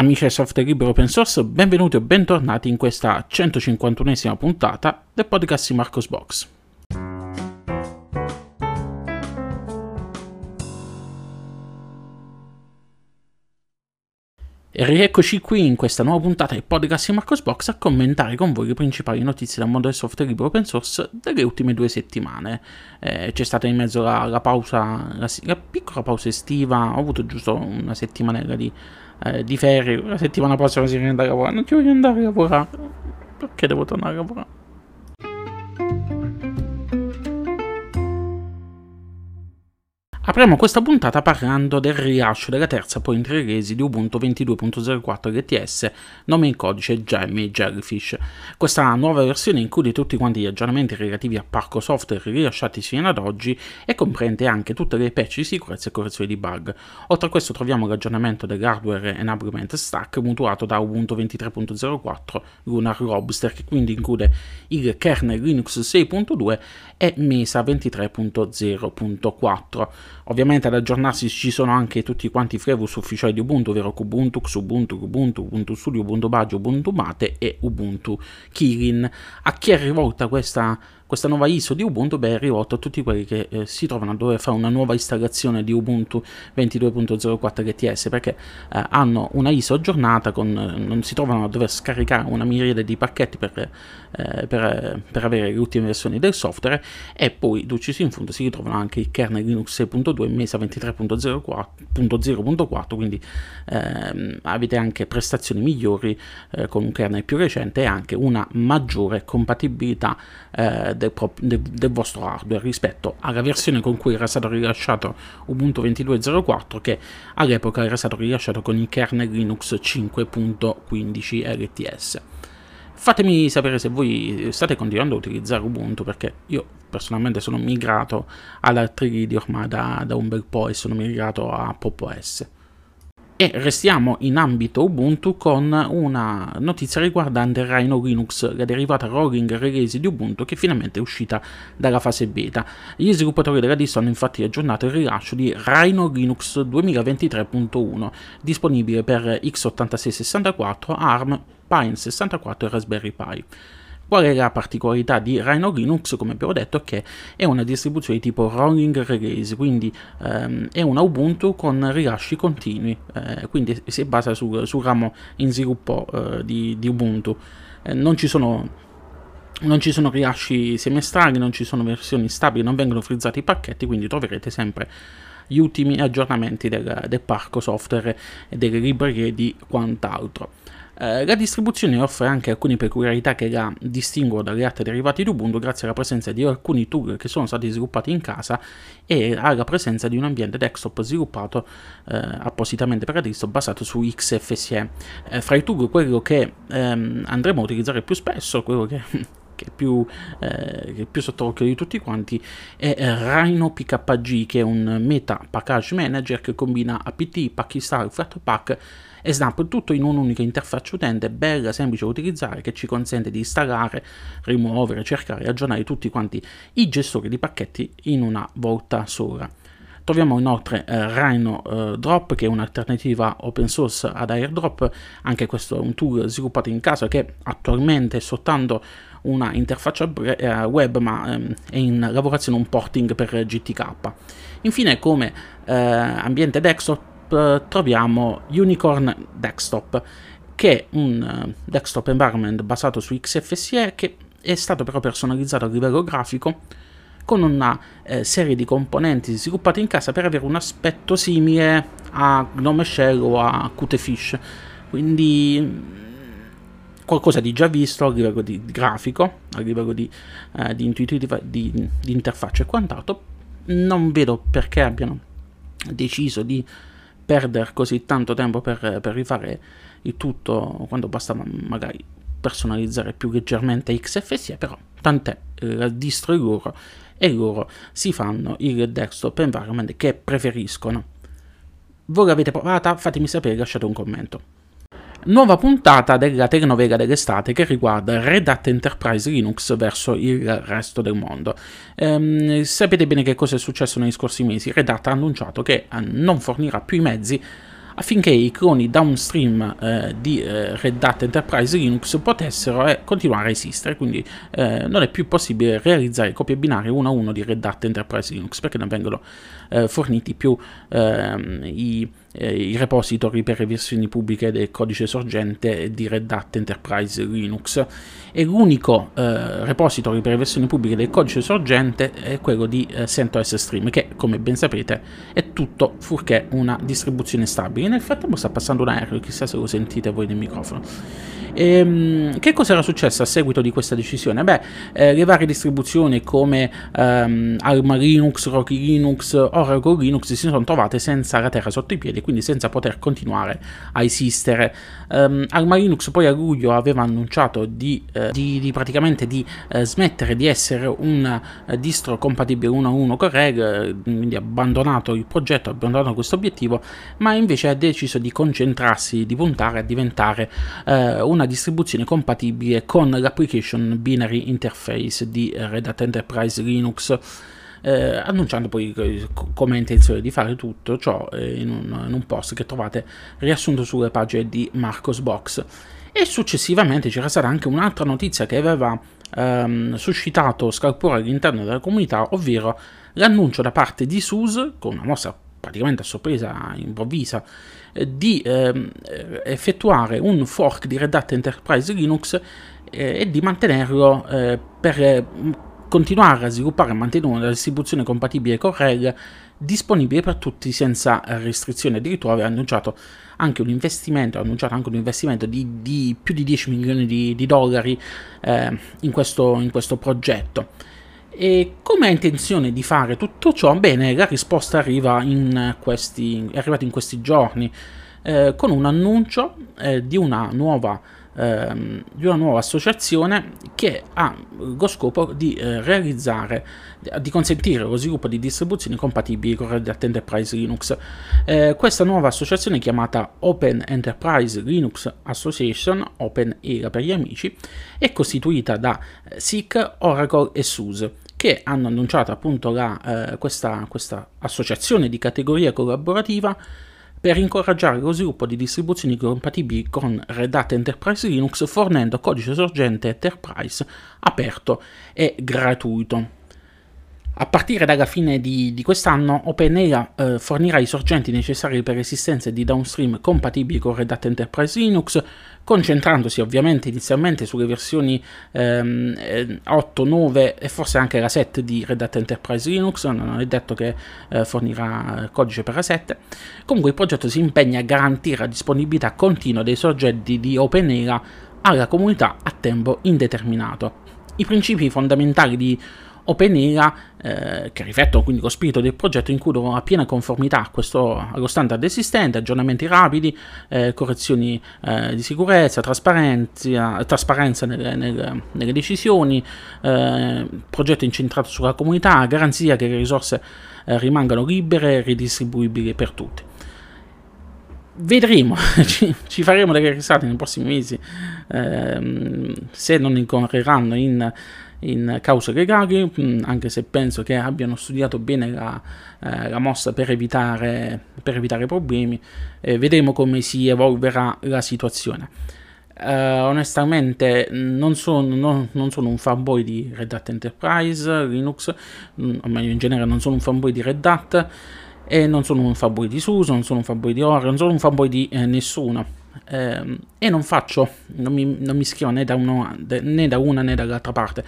Amici del software libero open source, benvenuti o bentornati in questa 151esima puntata del podcast di Marcos Box. E rieccoci qui in questa nuova puntata del podcast di Marcos Box a commentare con voi le principali notizie dal mondo del software libero open source delle ultime due settimane. Eh, c'è stata in mezzo la, la pausa, la, la, piccola pausa estiva, ho avuto giusto una settimanella di, eh, di ferie, la settimana prossima si viene a lavorare, non ci voglio andare a lavorare, perché devo tornare a lavorare? Apriamo questa puntata parlando del rilascio della terza point release di Ubuntu 22.04 LTS, nome in codice Jammy Jellyfish. Questa nuova versione include tutti quanti gli aggiornamenti relativi a parco software rilasciati fino ad oggi e comprende anche tutte le patch di sicurezza e correzioni di bug. Oltre a questo troviamo l'aggiornamento dell'hardware enablement stack mutuato da Ubuntu 23.04 Lunar Lobster che quindi include il kernel Linux 6.2 e Mesa 23.0.4. Ovviamente ad aggiornarsi ci sono anche tutti quanti i flavors ufficiali di Ubuntu, ovvero Kubuntu, Xubuntu, Ubuntu, Ubuntu Studio, Ubuntu Baggio, Ubuntu Mate e Ubuntu Kirin. A chi è rivolta questa questa nuova ISO di Ubuntu beh, è rivolta a tutti quelli che eh, si trovano a dover fare una nuova installazione di Ubuntu 22.04 LTS perché eh, hanno una ISO aggiornata, con, eh, non si trovano a dover scaricare una miriade di pacchetti per, eh, per, per, avere le ultime versioni del software e poi lucis in fondo si ritrovano anche il kernel Linux 6.2 e Mesa 23.0.4 quindi ehm, avete anche prestazioni migliori eh, con un kernel più recente e anche una maggiore compatibilità eh, del, del, del, vostro hardware rispetto alla versione con cui era stato rilasciato Ubuntu 22.04 che all'epoca era stato rilasciato con il kernel Linux 5.15 LTS. Fatemi sapere se voi state continuando a utilizzare Ubuntu perché io personalmente sono migrato all'Artrigidi ormai da, da un bel po' e sono migrato a Pop OS. E restiamo in ambito Ubuntu con una notizia riguardante Rhino Linux, la derivata rolling release di Ubuntu che finalmente è uscita dalla fase beta. Gli sviluppatori della distro hanno infatti aggiornato il rilascio di Rhino Linux 2023.1, disponibile per x86-64, ARM, Pine 64 e Raspberry Pi. Qual è la particolarità di Rhino Linux? Come abbiamo detto, che è una distribuzione tipo rolling release, quindi ehm, è una Ubuntu con rilasci continui, eh, quindi si basa sul, sul ramo in sviluppo eh, di, di, Ubuntu. Eh, non ci sono non ci sono rilasci semestrali, non ci sono versioni stabili, non vengono frizzati i pacchetti, quindi troverete sempre gli ultimi aggiornamenti del, del parco software e delle librerie di quant'altro. Eh, la distribuzione offre anche alcune peculiarità che la distinguono dagli altri derivati di Ubuntu grazie alla presenza di alcuni tool che sono stati sviluppati in casa e alla presenza di un ambiente desktop sviluppato eh, appositamente per la distro basato su XFCE. Eh, fra i tool quello che ehm, andremo a utilizzare più spesso, quello che che è più, eh, che è più sotto occhio di tutti quanti, è Rhino PKG, che è un meta package manager che combina apt, packstyle, flatpak e Snap tutto in un'unica interfaccia utente bella, semplice da utilizzare che ci consente di installare, rimuovere, cercare e aggiornare tutti quanti i gestori di pacchetti in una volta sola. Troviamo inoltre eh, Rhino eh, Drop che è un'alternativa open source ad AirDrop, anche questo è un tool sviluppato in casa che attualmente è soltanto una interfaccia eh, web ma ehm, è in lavorazione un porting per GTK. Infine come eh, ambiente desktop eh, troviamo Unicorn Desktop, che è un uh, desktop environment basato su XFCE che è stato però personalizzato a livello grafico con una eh, serie di componenti sviluppati in casa per avere un aspetto simile a Gnome Shell o a Qtfish. Quindi qualcosa di già visto a livello di grafico, a livello di, eh, di intuitiva, di, di interfaccia e quant'altro. Non vedo perché abbiano deciso di perdere così tanto tempo per, per rifare il tutto quando bastava magari personalizzare più leggermente XFCE, però tant'è, la distro loro e loro si fanno il desktop environment che preferiscono. Voi l'avete provata? Fatemi sapere, lasciate un commento. Nuova puntata della telenovela dell'estate che riguarda Red Hat Enterprise Linux verso il resto del mondo. Ehm, sapete bene che cosa è successo negli scorsi mesi? Red Hat ha annunciato che eh, non fornirà più i mezzi affinché i cloni downstream eh, di eh, Red Hat Enterprise Linux potessero eh, continuare a esistere, quindi eh, non è più possibile realizzare copie binarie uno a uno di Red Hat Enterprise Linux perché non vengono eh, forniti più ehm, i eh, i repository per le versioni pubbliche del codice sorgente di Red Hat Enterprise Linux. E l'unico eh, repository per le versioni pubbliche del codice sorgente è quello di eh, CentOS Stream che come ben sapete è tutto furché una distribuzione stabile. Nel frattempo sta passando un aereo chissà se lo sentite voi nel microfono. E, ehm, che cosa era successo a seguito di questa decisione? Beh, eh, le varie distribuzioni come ehm, Alma Linux, Rocky Linux, Oracle Linux si sono trovate senza la terra sotto i piedi, quindi senza poter continuare a esistere. Um, Alma Linux poi a luglio aveva annunciato di, eh, di, di praticamente di eh, smettere di essere un eh, distro compatibile uno a uno con Reg, quindi ha abbandonato il progetto, abbandonato questo obiettivo, ma invece ha deciso di concentrarsi, di puntare a diventare eh, una distribuzione compatibile con l'application binary interface di Red Hat Enterprise Linux. Eh, annunciando poi come ha intenzione di fare tutto ciò eh, in, un, in, un, post che trovate riassunto sulle pagine di Marcos Box. E successivamente c'era stata anche un'altra notizia che aveva ehm, suscitato scalpore all'interno della comunità, ovvero l'annuncio da parte di SUSE, con una mossa praticamente a sorpresa improvvisa, eh, di ehm, eh, effettuare un fork di Red Hat Enterprise Linux eh, e di mantenerlo eh, per eh, continuare a sviluppare e mantenere una distribuzione compatibile con RHEL disponibile per tutti senza restrizioni. Addirittura aveva annunciato anche un investimento, anche un investimento di, di più di 10 milioni di, di dollari eh, in, questo, in questo progetto. E come ha intenzione di fare tutto ciò? Bene, la risposta arriva in questi, è arrivata in questi giorni eh, con un annuncio eh, di, una nuova, eh, di una nuova associazione che ha lo scopo di eh, realizzare, di consentire lo sviluppo di distribuzioni compatibili con Red Hat Enterprise Linux. Eh, questa nuova associazione chiamata Open Enterprise Linux Association, Open ERA per gli amici, è costituita da eh, SIC, Oracle e SUSE che hanno annunciato appunto la, eh, questa, questa associazione di categoria collaborativa per incoraggiare lo sviluppo di distribuzioni compatibili con Red Hat Enterprise Linux fornendo codice sorgente Enterprise aperto e gratuito. A partire dalla fine di, di quest'anno, OpenAI eh, fornirà i sorgenti necessari per esistenze di downstream compatibili con Red Hat Enterprise Linux, concentrandosi ovviamente inizialmente sulle versioni ehm, 8, eh, 9 e forse anche la 7 di Red Hat Enterprise Linux, non è detto che eh, fornirà codice per la 7. Comunque il progetto si impegna a garantire la disponibilità continua dei sorgenti di OpenAI alla comunità a tempo indeterminato. I principi fondamentali di OpenAIA, eh, che riflettono quindi lo spirito del progetto, includono la piena conformità questo, allo standard esistente, aggiornamenti rapidi, eh, correzioni eh, di sicurezza, trasparenza, trasparenza nelle, nelle, nelle decisioni, eh, progetto incentrato sulla comunità, garanzia che le risorse eh, rimangano libere e ridistribuibili per tutti. Vedremo, ci, ci, faremo delle risate nei prossimi mesi ehm, se non incorreranno in in cause legali, mm, anche se penso che abbiano studiato bene la, eh, la mossa per evitare, per evitare problemi. Eh, vedremo come si evolverà la situazione. Uh, onestamente non sono, non, non sono, un fanboy di Red Hat Enterprise, Linux, mm, o meglio in genere non sono un fanboy di Red Hat e non sono un fanboy di SUSE, non sono un fanboy di Oracle, non sono un fanboy di eh, nessuno. Eh, e non faccio, non mi, non mi schivo né da, uno, né da una né dall'altra parte.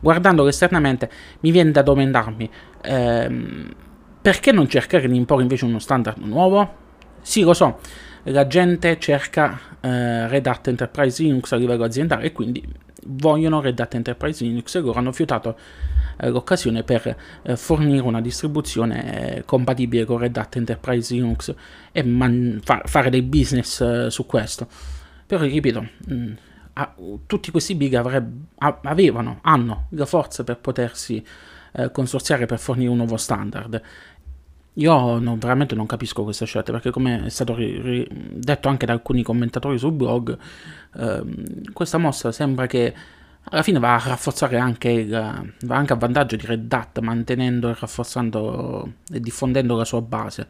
Guardandolo esternamente mi viene da domandarmi ehm, perché non cercare di imporre invece uno standard nuovo? Sì, lo so, la gente cerca eh, Red Hat Enterprise Linux a livello aziendale e quindi vogliono Red Hat Enterprise Linux e loro hanno fiutato l'occasione per eh, fornire una distribuzione eh, compatibile con Red Hat Enterprise Linux e man- fa- fare dei business eh, su questo. Però ripeto, mh, mm, a, tutti questi big avreb- a- avevano, hanno la forza per potersi eh, consorziare per fornire un nuovo standard. Io non, veramente non capisco queste scelte perché come è stato ri- ri- detto anche da alcuni commentatori sul blog, ehm, questa mossa sembra che alla fine va a rafforzare anche, il, va anche a vantaggio di Red Hat mantenendo e rafforzando e diffondendo la sua base.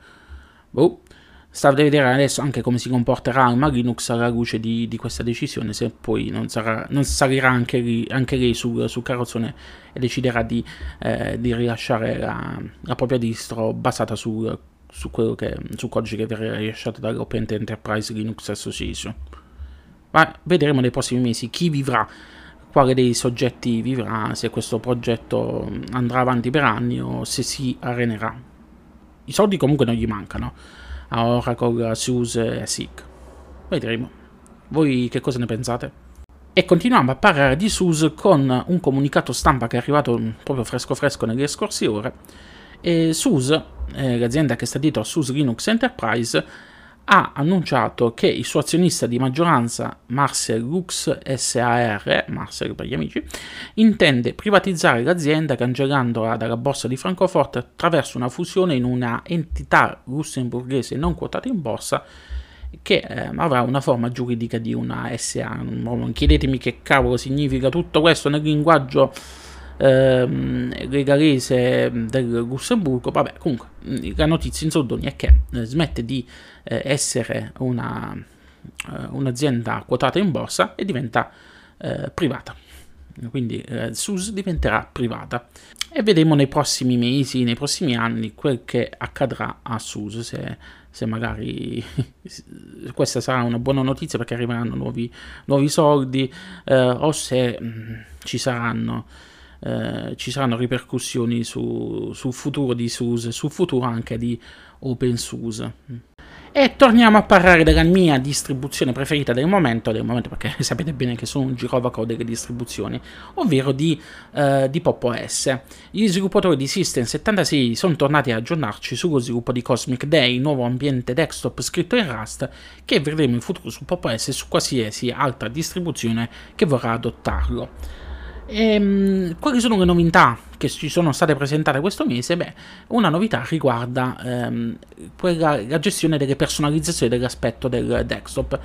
Boh. sta a vedere adesso anche come si comporterà Alma Linux alla luce di, di questa decisione, se poi non, sarà, non salirà anche lei, anche lei sul, sul, carrozzone e deciderà di, eh, di rilasciare la, la, propria distro basata su, su, quello che, su codice che verrà rilasciato dall'Open Enterprise Linux Association. Ma vedremo nei prossimi mesi chi vivrà, quale dei soggetti vivrà, se questo progetto andrà avanti per anni o se si arenerà. I soldi comunque non gli mancano a Oracle, SUSE e SIG. Vedremo. Voi che cosa ne pensate? E continuiamo a parlare di SUSE con un comunicato stampa che è arrivato proprio fresco fresco nelle scorse ore. E SUSE, eh, l'azienda che sta dietro a SUSE Linux Enterprise, ha annunciato che il suo azionista di maggioranza, Marcel Lux SAR, Marcel per gli amici, intende privatizzare l'azienda cancellandola dalla borsa di Francoforte attraverso una fusione in una entità lussemburghese non quotata in borsa che eh, avrà una forma giuridica di una SA. Non chiedetemi che cavolo significa tutto questo nel linguaggio ehm, legalese del Lussemburgo. Vabbè, comunque, la notizia in soldoni è che eh, smette di eh, essere una, eh, un'azienda quotata in borsa e diventa eh, privata. Quindi eh, SUS diventerà privata e vedremo nei prossimi mesi, nei prossimi anni quel che accadrà a SUS se, se magari questa sarà una buona notizia perché arriveranno nuovi, nuovi soldi o se mh, mm, ci saranno eh, ci saranno ripercussioni su, sul futuro di SUSE, sul futuro anche di OpenSUSE. E torniamo a parlare della mia distribuzione preferita del momento, del momento perché sapete bene che sono un girovaco delle distribuzioni, ovvero di, uh, di Pop. Gli sviluppatori di System76 sono tornati a aggiornarci sullo sviluppo di Cosmic Day, nuovo ambiente desktop scritto in Rust, che vedremo in futuro su Pop OS e su qualsiasi altra distribuzione che vorrà adottarlo. E, ehm, quali sono le novità che ci sono state presentate questo mese? Beh, una novità riguarda ehm, quella, la gestione delle personalizzazioni dell'aspetto del desktop.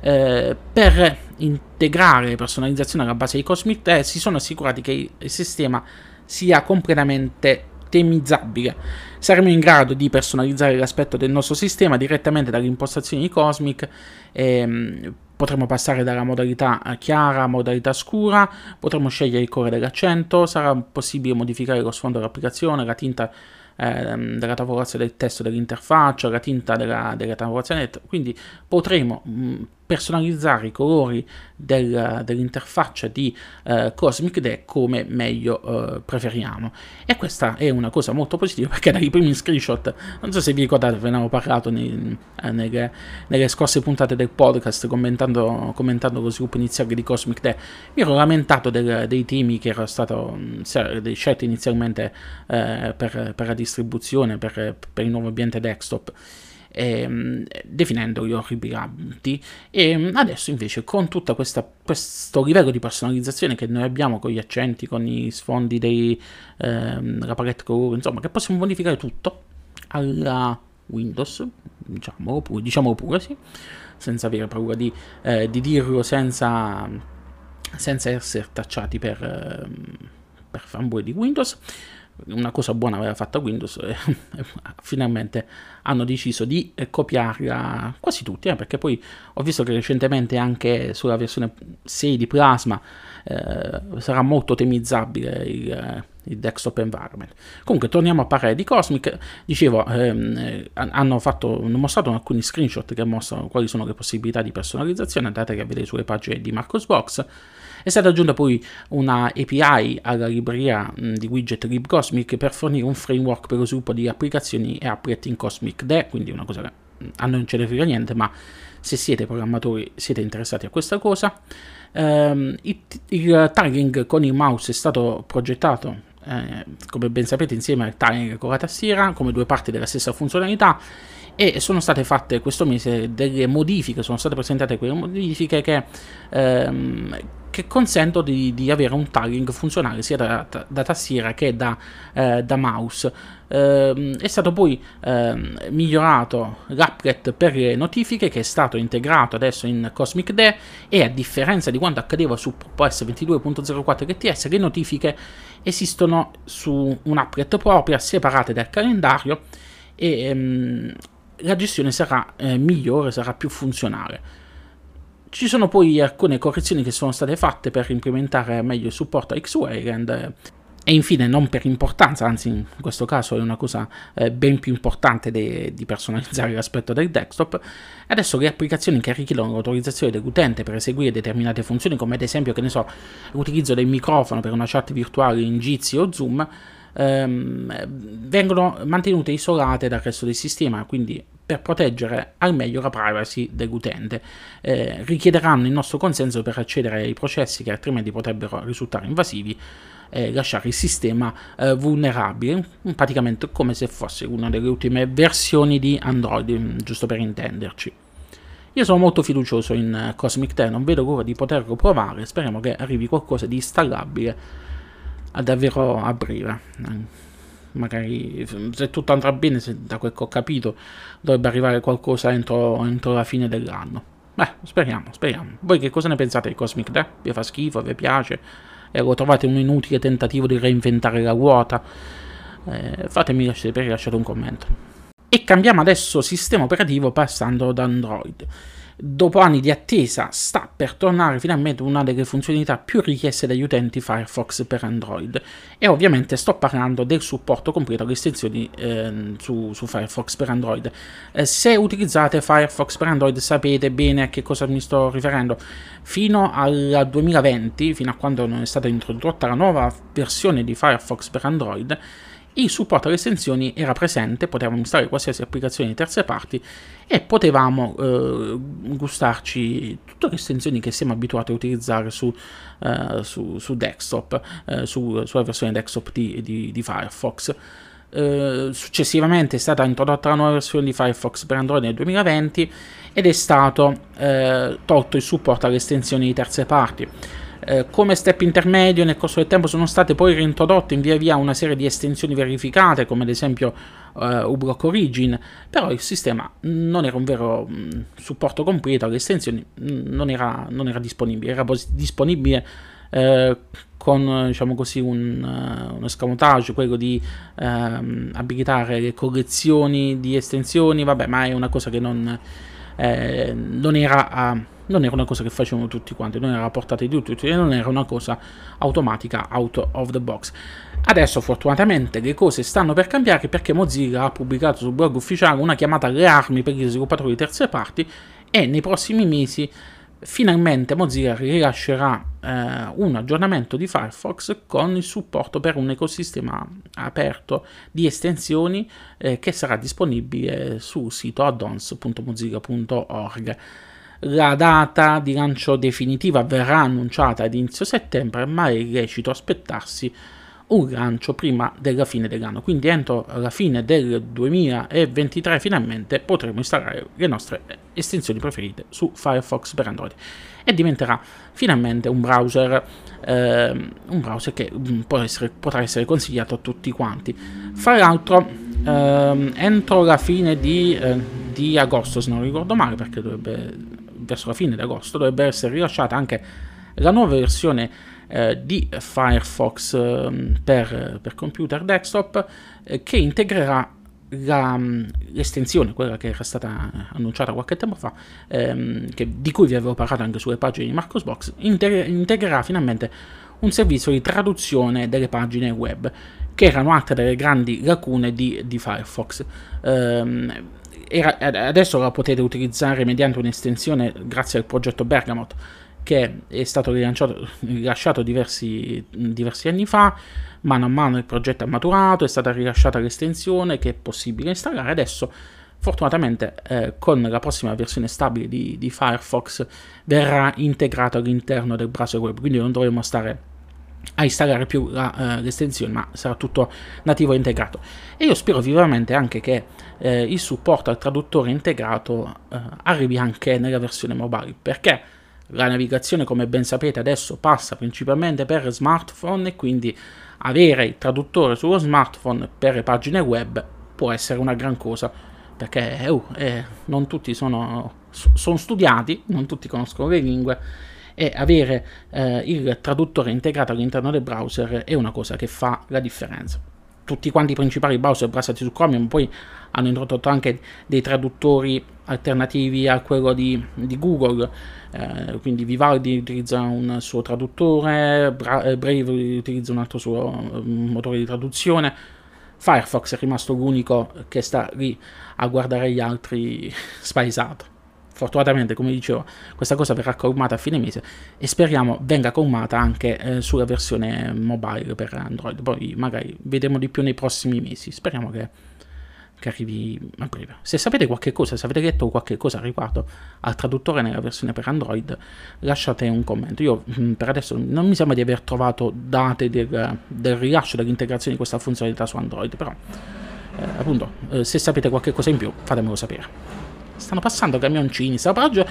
Eh, per integrare le personalizzazioni alla base di Cosmic 3 si sono assicurati che il sistema sia completamente temizzabile. Saremo in grado di personalizzare l'aspetto del nostro sistema direttamente dalle impostazioni di Cosmic. Ehm, Potremo passare dalla modalità chiara a modalità scura, potremo scegliere il colore dell'accento, sarà possibile modificare lo sfondo dell'applicazione, la tinta eh, della tavolazione del testo dell'interfaccia, la tinta della, della tavolazione, quindi potremo mh, personalizzare i colori del, dell'interfaccia di eh, Cosmic Deck come meglio eh, preferiamo. E questa è una cosa molto positiva perché dai primi screenshot, non so se vi ricordate, ve ne avevo parlato nei, eh, nelle, nelle, scorse puntate del podcast commentando, commentando lo sviluppo iniziale di Cosmic Deck, mi ero lamentato del, dei temi che erano stati scelti inizialmente eh, per, per, la distribuzione, per, per il nuovo ambiente desktop ehm, definendoli orribilanti e adesso invece con tutto questo livello di personalizzazione che noi abbiamo con gli accenti, con i sfondi dei ehm, la palette colore, insomma che possiamo modificare tutto alla Windows, diciamo pure, diciamo pure sì, senza avere paura di, eh, di dirlo, senza, senza essere tacciati per, eh, per fanboy di Windows. Una cosa buona aveva fatta Windows e finalmente hanno deciso di copiarla quasi tutti, eh, perché poi ho visto che recentemente anche sulla versione 6 di Plasma eh, sarà molto temizzabile il, eh, il, desktop environment. Comunque torniamo a parlare di Cosmic, dicevo, ehm, hanno, fatto, hanno mostrato alcuni screenshot che mostrano quali sono le possibilità di personalizzazione, andate a vedere sulle pagine di Marcosbox. È stata aggiunta poi una API alla libreria di widget libcosmic per fornire un framework per lo sviluppo di applicazioni e applet in Cosmic DE, quindi una cosa che a noi non ce ne frega niente, ma se siete programmatori siete interessati a questa cosa. Um, il, il tagging con il mouse è stato progettato eh, come ben sapete insieme al tagging con la tastiera come due parti della stessa funzionalità e sono state fatte questo mese delle modifiche, sono state presentate quelle modifiche che, ehm, che consentono di, di, avere un tagging funzionale sia da, da tastiera che da, eh, da mouse. Eh, è stato poi eh, migliorato l'applet per le notifiche che è stato integrato adesso in Cosmic DE e a differenza di quanto accadeva su POS 22.04 LTS le notifiche esistono su un applet propria separate dal calendario e ehm, la gestione sarà eh, migliore, sarà più funzionale. Ci sono poi alcune correzioni che sono state fatte per implementare meglio il supporto a X-Wayland e infine, non per importanza, anzi in questo caso è una cosa eh, ben più importante de- di personalizzare l'aspetto del desktop, adesso le applicazioni che richiedono l'autorizzazione dell'utente per eseguire determinate funzioni, come ad esempio, che ne so, l'utilizzo del microfono per una chat virtuale in Jitsi o Zoom, ehm, vengono mantenute isolate dal resto del sistema, quindi per proteggere al meglio la privacy dell'utente. Eh, richiederanno il nostro consenso per accedere ai processi che altrimenti potrebbero risultare invasivi e lasciare il sistema eh, vulnerabile, praticamente come se fosse una delle ultime versioni di Android, giusto per intenderci. Io sono molto fiducioso in Cosmic 3, non vedo l'ora di poterlo provare, speriamo che arrivi qualcosa di installabile davvero a breve. Magari se tutto andrà bene, se, da quel che ho capito, dovrebbe arrivare qualcosa entro, entro la fine dell'anno. Beh, speriamo, speriamo. Voi che cosa ne pensate di Cosmic 3? Vi fa schifo? Vi piace? E lo trovate un inutile tentativo di reinventare la ruota? Eh, fatemi sapere, lasciate un commento. E cambiamo adesso sistema operativo passando da Android dopo anni di attesa sta per tornare finalmente una delle funzionalità più richieste dagli utenti Firefox per Android e ovviamente sto parlando del supporto completo alle estensioni eh, su, su, Firefox per Android. Eh, se utilizzate Firefox per Android sapete bene a che cosa mi sto riferendo. Fino al 2020, fino a quando non è stata introdotta la nuova versione di Firefox per Android, il supporto alle estensioni era presente, potevamo installare qualsiasi applicazione di terze parti e potevamo eh, gustarci tutte le estensioni che siamo abituati a utilizzare su, eh, su, su desktop, eh, su, sulla versione desktop di, di, di Firefox. Uh, successivamente è stata introdotta la nuova versione di Firefox per Android nel 2020 ed è stato uh, tolto il supporto alle estensioni di terze parti. Eh, come step intermedio nel corso del tempo sono state poi reintrodotte in via via una serie di estensioni verificate come ad esempio eh, uBlock Origin però il sistema non era un vero mh, mm, supporto completo alle estensioni mh, mm, non, era, non, era, disponibile era disponibile eh, con diciamo così un, uh, un escamotage quello di uh, abilitare le collezioni di estensioni vabbè ma è una cosa che non, eh, non era uh, non era una cosa che facevano tutti quanti, non era la portata di tutti, non era una cosa automatica out of the box. Adesso fortunatamente le cose stanno per cambiare perché Mozilla ha pubblicato sul blog ufficiale una chiamata alle armi per gli sviluppatori di terze parti e nei prossimi mesi finalmente Mozilla rilascerà eh, un aggiornamento di Firefox con il supporto per un ecosistema aperto di estensioni eh, che sarà disponibile sul sito addons.mozilla.org. La data di lancio definitiva verrà annunciata ad inizio settembre, ma è lecito aspettarsi un lancio prima della fine dell'anno. Quindi entro la fine del 2023 finalmente potremo installare le nostre estensioni preferite su Firefox per Android e diventerà finalmente un browser, eh, un browser che mm, essere, potrà essere consigliato a tutti quanti. Fra l'altro eh, entro la fine di, eh, di agosto, se non ricordo male, perché dovrebbe verso la fine di agosto dovrebbe essere rilasciata anche la nuova versione eh, di Firefox eh, per, per, computer desktop eh, che integrerà la, l'estensione, quella che era stata annunciata qualche tempo fa, ehm, che, di cui vi avevo parlato anche sulle pagine di Marcosbox, inter- integrerà finalmente un servizio di traduzione delle pagine web, che erano altre delle grandi lacune di, di Firefox. Ehm, era, adesso la potete utilizzare mediante un'estensione grazie al progetto Bergamot che è stato rilasciato diversi, diversi, anni fa, mano a mano il progetto è maturato, è stata rilasciata l'estensione che è possibile installare, adesso. Fortunatamente eh, con la prossima versione stabile di, di Firefox verrà integrato all'interno del browser web, quindi non dovremo stare a installare più la, uh, l'estensione, ma sarà tutto nativo e integrato. E io spero vivamente anche che eh, il supporto al traduttore integrato uh, arrivi anche nella versione mobile, perché la navigazione, come ben sapete, adesso passa principalmente per smartphone e quindi avere il traduttore sullo smartphone per le pagine web può essere una gran cosa, perché uh, eh, non tutti sono, sono studiati, non tutti conoscono le lingue e avere eh, il traduttore integrato all'interno del browser è una cosa che fa la differenza. tutti quanti i principali browser basati su Chromium, poi hanno introdotto anche dei traduttori alternativi a quello di, di Google, eh, quindi Vivaldi utilizza un suo traduttore, Bra- eh, Brave utilizza un altro suo mm, motore di traduzione, Firefox è rimasto l'unico che sta lì a guardare gli altri spaesato. Fortunatamente, come dicevo, questa cosa verrà colmata a fine mese e speriamo venga colmata anche eh, sulla versione mobile per Android. Poi magari vedremo di più nei prossimi mesi. Speriamo che che arrivi a breve. Se sapete qualche cosa, se avete letto qualche cosa riguardo al traduttore nella versione per Android, lasciate un commento. Io mm, per adesso non mi sembra di aver trovato date del, del rilascio dell'integrazione di questa funzionalità su Android, però eh, appunto, eh, se sapete qualche cosa in più, fatemelo sapere. Stanno passando camioncini, oggi,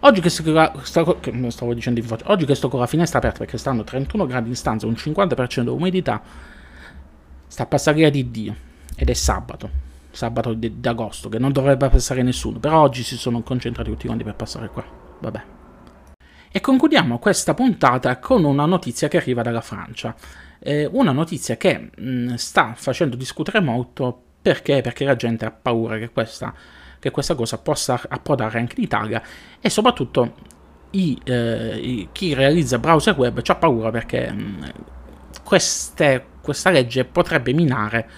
oggi che, sto, che in oggi che sto con la finestra aperta perché stanno 31 gradi in stanza, un 50% di umidità, sta a passare di Dio ed è sabato sabato d'agosto, che non dovrebbe passare nessuno, però oggi si sono concentrati tutti quanti per passare qua. Vabbè. E concludiamo questa puntata con una notizia che arriva dalla Francia. Eh, una notizia che mh, sta facendo discutere molto perché? Perché la gente ha paura che questa, che questa cosa possa approdare anche in Italia e soprattutto i, eh, i, chi realizza browser web ha paura perché mh, mm, queste, questa legge potrebbe minare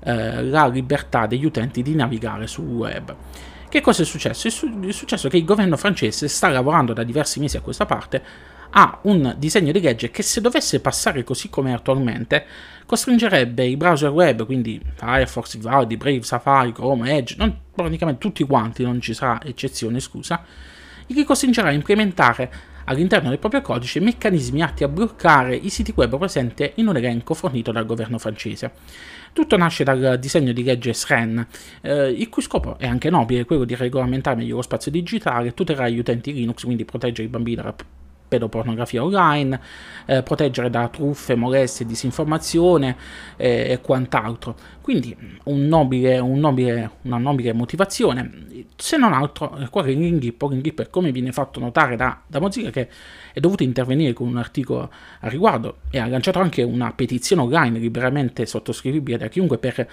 eh, la libertà degli utenti di navigare sul web. Che cosa è successo? È, su- è successo che il governo francese sta lavorando da diversi mesi a questa parte a un disegno di legge che se dovesse passare così come attualmente costringerebbe i browser web, quindi Firefox, Vivaldi, Brave, Safari, Chrome, Edge, non, praticamente tutti quanti, non ci sarà eccezione, scusa, li costringerà a implementare all'interno del proprio codice meccanismi atti a bloccare i siti web presenti in un elenco fornito dal governo francese. Tutto nasce dal disegno di legge SREN, eh, il cui scopo è anche nobile, quello di regolamentare meglio lo spazio digitale, tutelare gli utenti Linux, quindi proteggere i bambini dalla pedopornografia online, eh, proteggere da truffe, molestie, disinformazione eh, e quant'altro. Quindi un nobile, un nobile, una nobile motivazione, se non altro eh, qua l'inghippo, l'inghippo è come viene fatto notare da, da Mozilla che è dovuto intervenire con un articolo a riguardo e ha lanciato anche una petizione online liberamente sottoscrivibile da chiunque per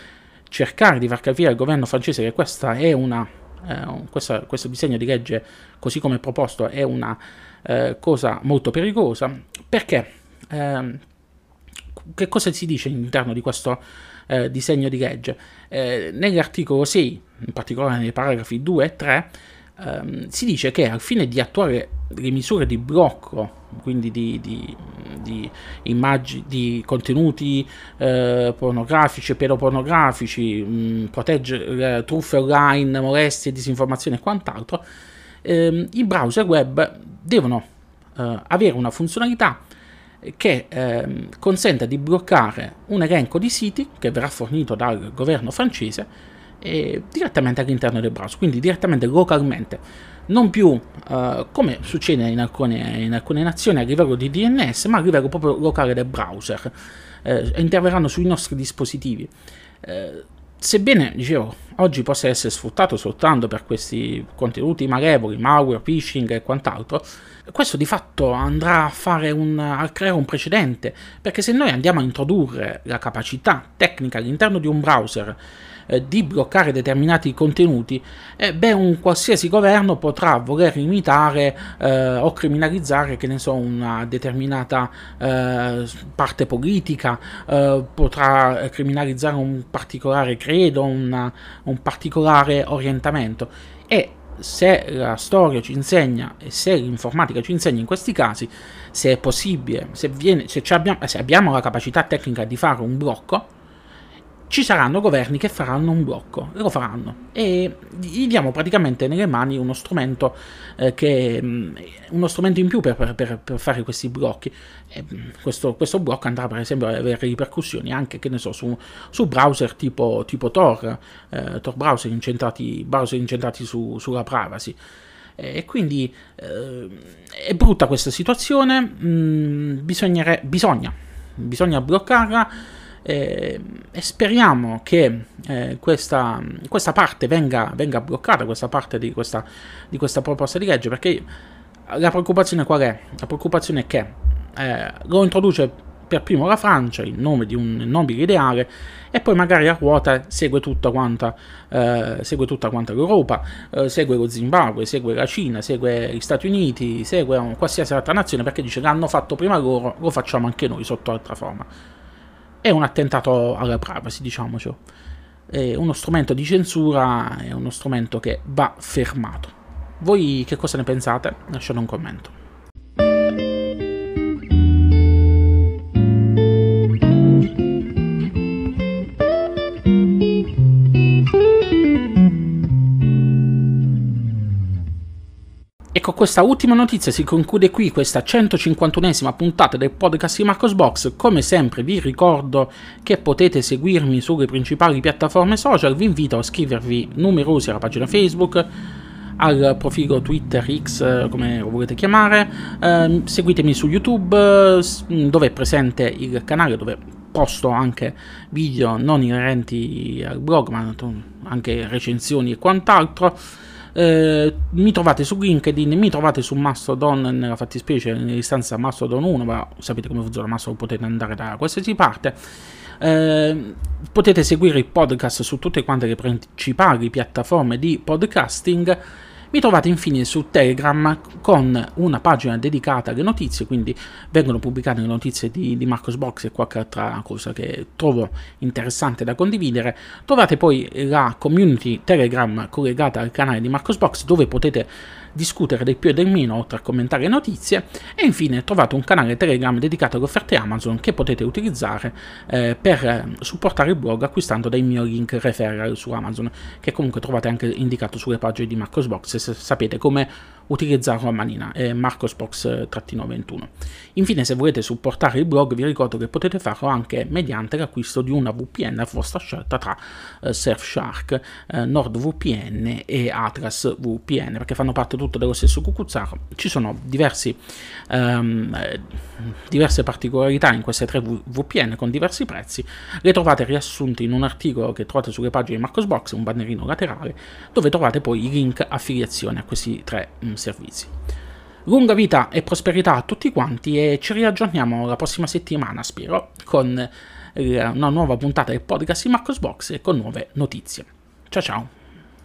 cercare di far capire al governo francese che questa è una, eh, questa, questo disegno di legge così come proposto è una eh, cosa molto pericolosa, perché eh, che cosa si dice all'interno di questo eh, disegno di legge? Eh, nell'articolo 6, in particolare nei paragrafi 2 e 3, ehm, si dice che al fine di attuare le misure di blocco, quindi di, di, di immagini, di contenuti eh, pornografici pedopornografici, mh, proteggere truffe online, molestie, disinformazione e quant'altro, ehm, i browser web devono eh, avere una funzionalità che eh, consenta di bloccare un elenco di siti che verrà fornito dal governo francese eh, direttamente all'interno del browser, quindi direttamente localmente, non più eh, come succede in alcune, in alcune, nazioni a livello di DNS, ma a livello proprio locale del browser. Eh, interverranno sui nostri dispositivi. Sebbene, dicevo, oggi possa essere sfruttato soltanto per questi contenuti malevoli, malware, phishing e quant'altro, questo di fatto andrà a, un, a, creare un precedente, perché se noi andiamo a introdurre la capacità tecnica all'interno di un browser eh, di bloccare determinati contenuti, eh, beh, un qualsiasi governo potrà voler limitare eh, o criminalizzare, che ne so, una determinata eh, parte politica, eh, potrà criminalizzare un particolare credo, una, un particolare orientamento. E se la storia ci insegna e se l'informatica ci insegna in questi casi, se è possibile, se, viene, se, abbiamo, se abbiamo la capacità tecnica di fare un blocco, ci saranno governi che faranno un blocco, lo faranno, e gli diamo praticamente nelle mani uno strumento, eh, che, mm, uno strumento in più per, per, per fare questi blocchi. Mm, questo, questo, blocco andrà per esempio ad avere ripercussioni anche, so, su, su browser tipo, tipo Tor, eh, Tor browser incentrati, browser incentrati su, sulla privacy. E quindi eh, è brutta questa situazione, mm, bisogna, bisogna bloccarla e speriamo che eh, questa, questa, parte venga, venga, bloccata, questa parte di questa, di questa, proposta di legge, perché la preoccupazione qual è? La preoccupazione è che eh, lo introduce per primo la Francia in nome di un nobile ideale e poi magari a ruota segue tutta quanta, eh, segue tutta quanta l'Europa, eh, segue lo Zimbabwe, segue la Cina, segue gli Stati Uniti, segue qualsiasi altra nazione perché dice l'hanno fatto prima loro, lo facciamo anche noi sotto altra forma. È un attentato alla privacy, diciamoci. È uno strumento di censura, è uno strumento che va fermato. Voi che cosa ne pensate? Lasciate un commento. E con questa ultima notizia si conclude qui questa 151esima puntata del podcast di Marcos Box. Come sempre vi ricordo che potete seguirmi sulle principali piattaforme social, vi invito a iscrivervi numerosi alla pagina Facebook, al profilo Twitter X, come lo volete chiamare. Eh, seguitemi su YouTube, dove è presente il canale dove posto anche video non inerenti al blog, ma anche recensioni e quant'altro. Eh, mi trovate su LinkedIn, mi trovate su Mastodon nella fattispecie nell'istanza Mastodon 1, ma sapete come funziona Mastodon, potete andare da qualsiasi parte. Eh, potete seguire il podcast su tutte quante le principali piattaforme di podcasting mi trovate infine su Telegram con una pagina dedicata alle notizie, quindi vengono pubblicate le notizie di, di Marcos Box e qualche altra cosa che trovo interessante da condividere. Trovate poi la community Telegram collegata al canale di Marcos Box dove potete discutere del più e del meno oltre a commentare notizie e infine trovate un canale Telegram dedicato alle offerte Amazon che potete utilizzare eh, per eh, supportare il blog acquistando dai miei link referral su Amazon che comunque trovate anche indicato sulle pagine di Marcosbox se sapete come utilizzarlo a manina, è marcosbox-21. Infine, se volete supportare il blog, vi ricordo che potete farlo anche mediante l'acquisto di una VPN a vostra scelta tra eh, Surfshark, eh, NordVPN e Atlas VPN, perché fanno parte tutte dello stesso cucuzzaro. Ci sono diversi, ehm, diverse particolarità in queste tre VPN con diversi prezzi. Le trovate riassunte in un articolo che trovate sulle pagine di Marcosbox, un bannerino laterale, dove trovate poi i link affiliazione a questi tre mh, servizi. Lunga vita e prosperità a tutti quanti e ci riaggiorniamo la prossima settimana, spero, con una nuova puntata del podcast di Marcos Box e con nuove notizie. Ciao ciao!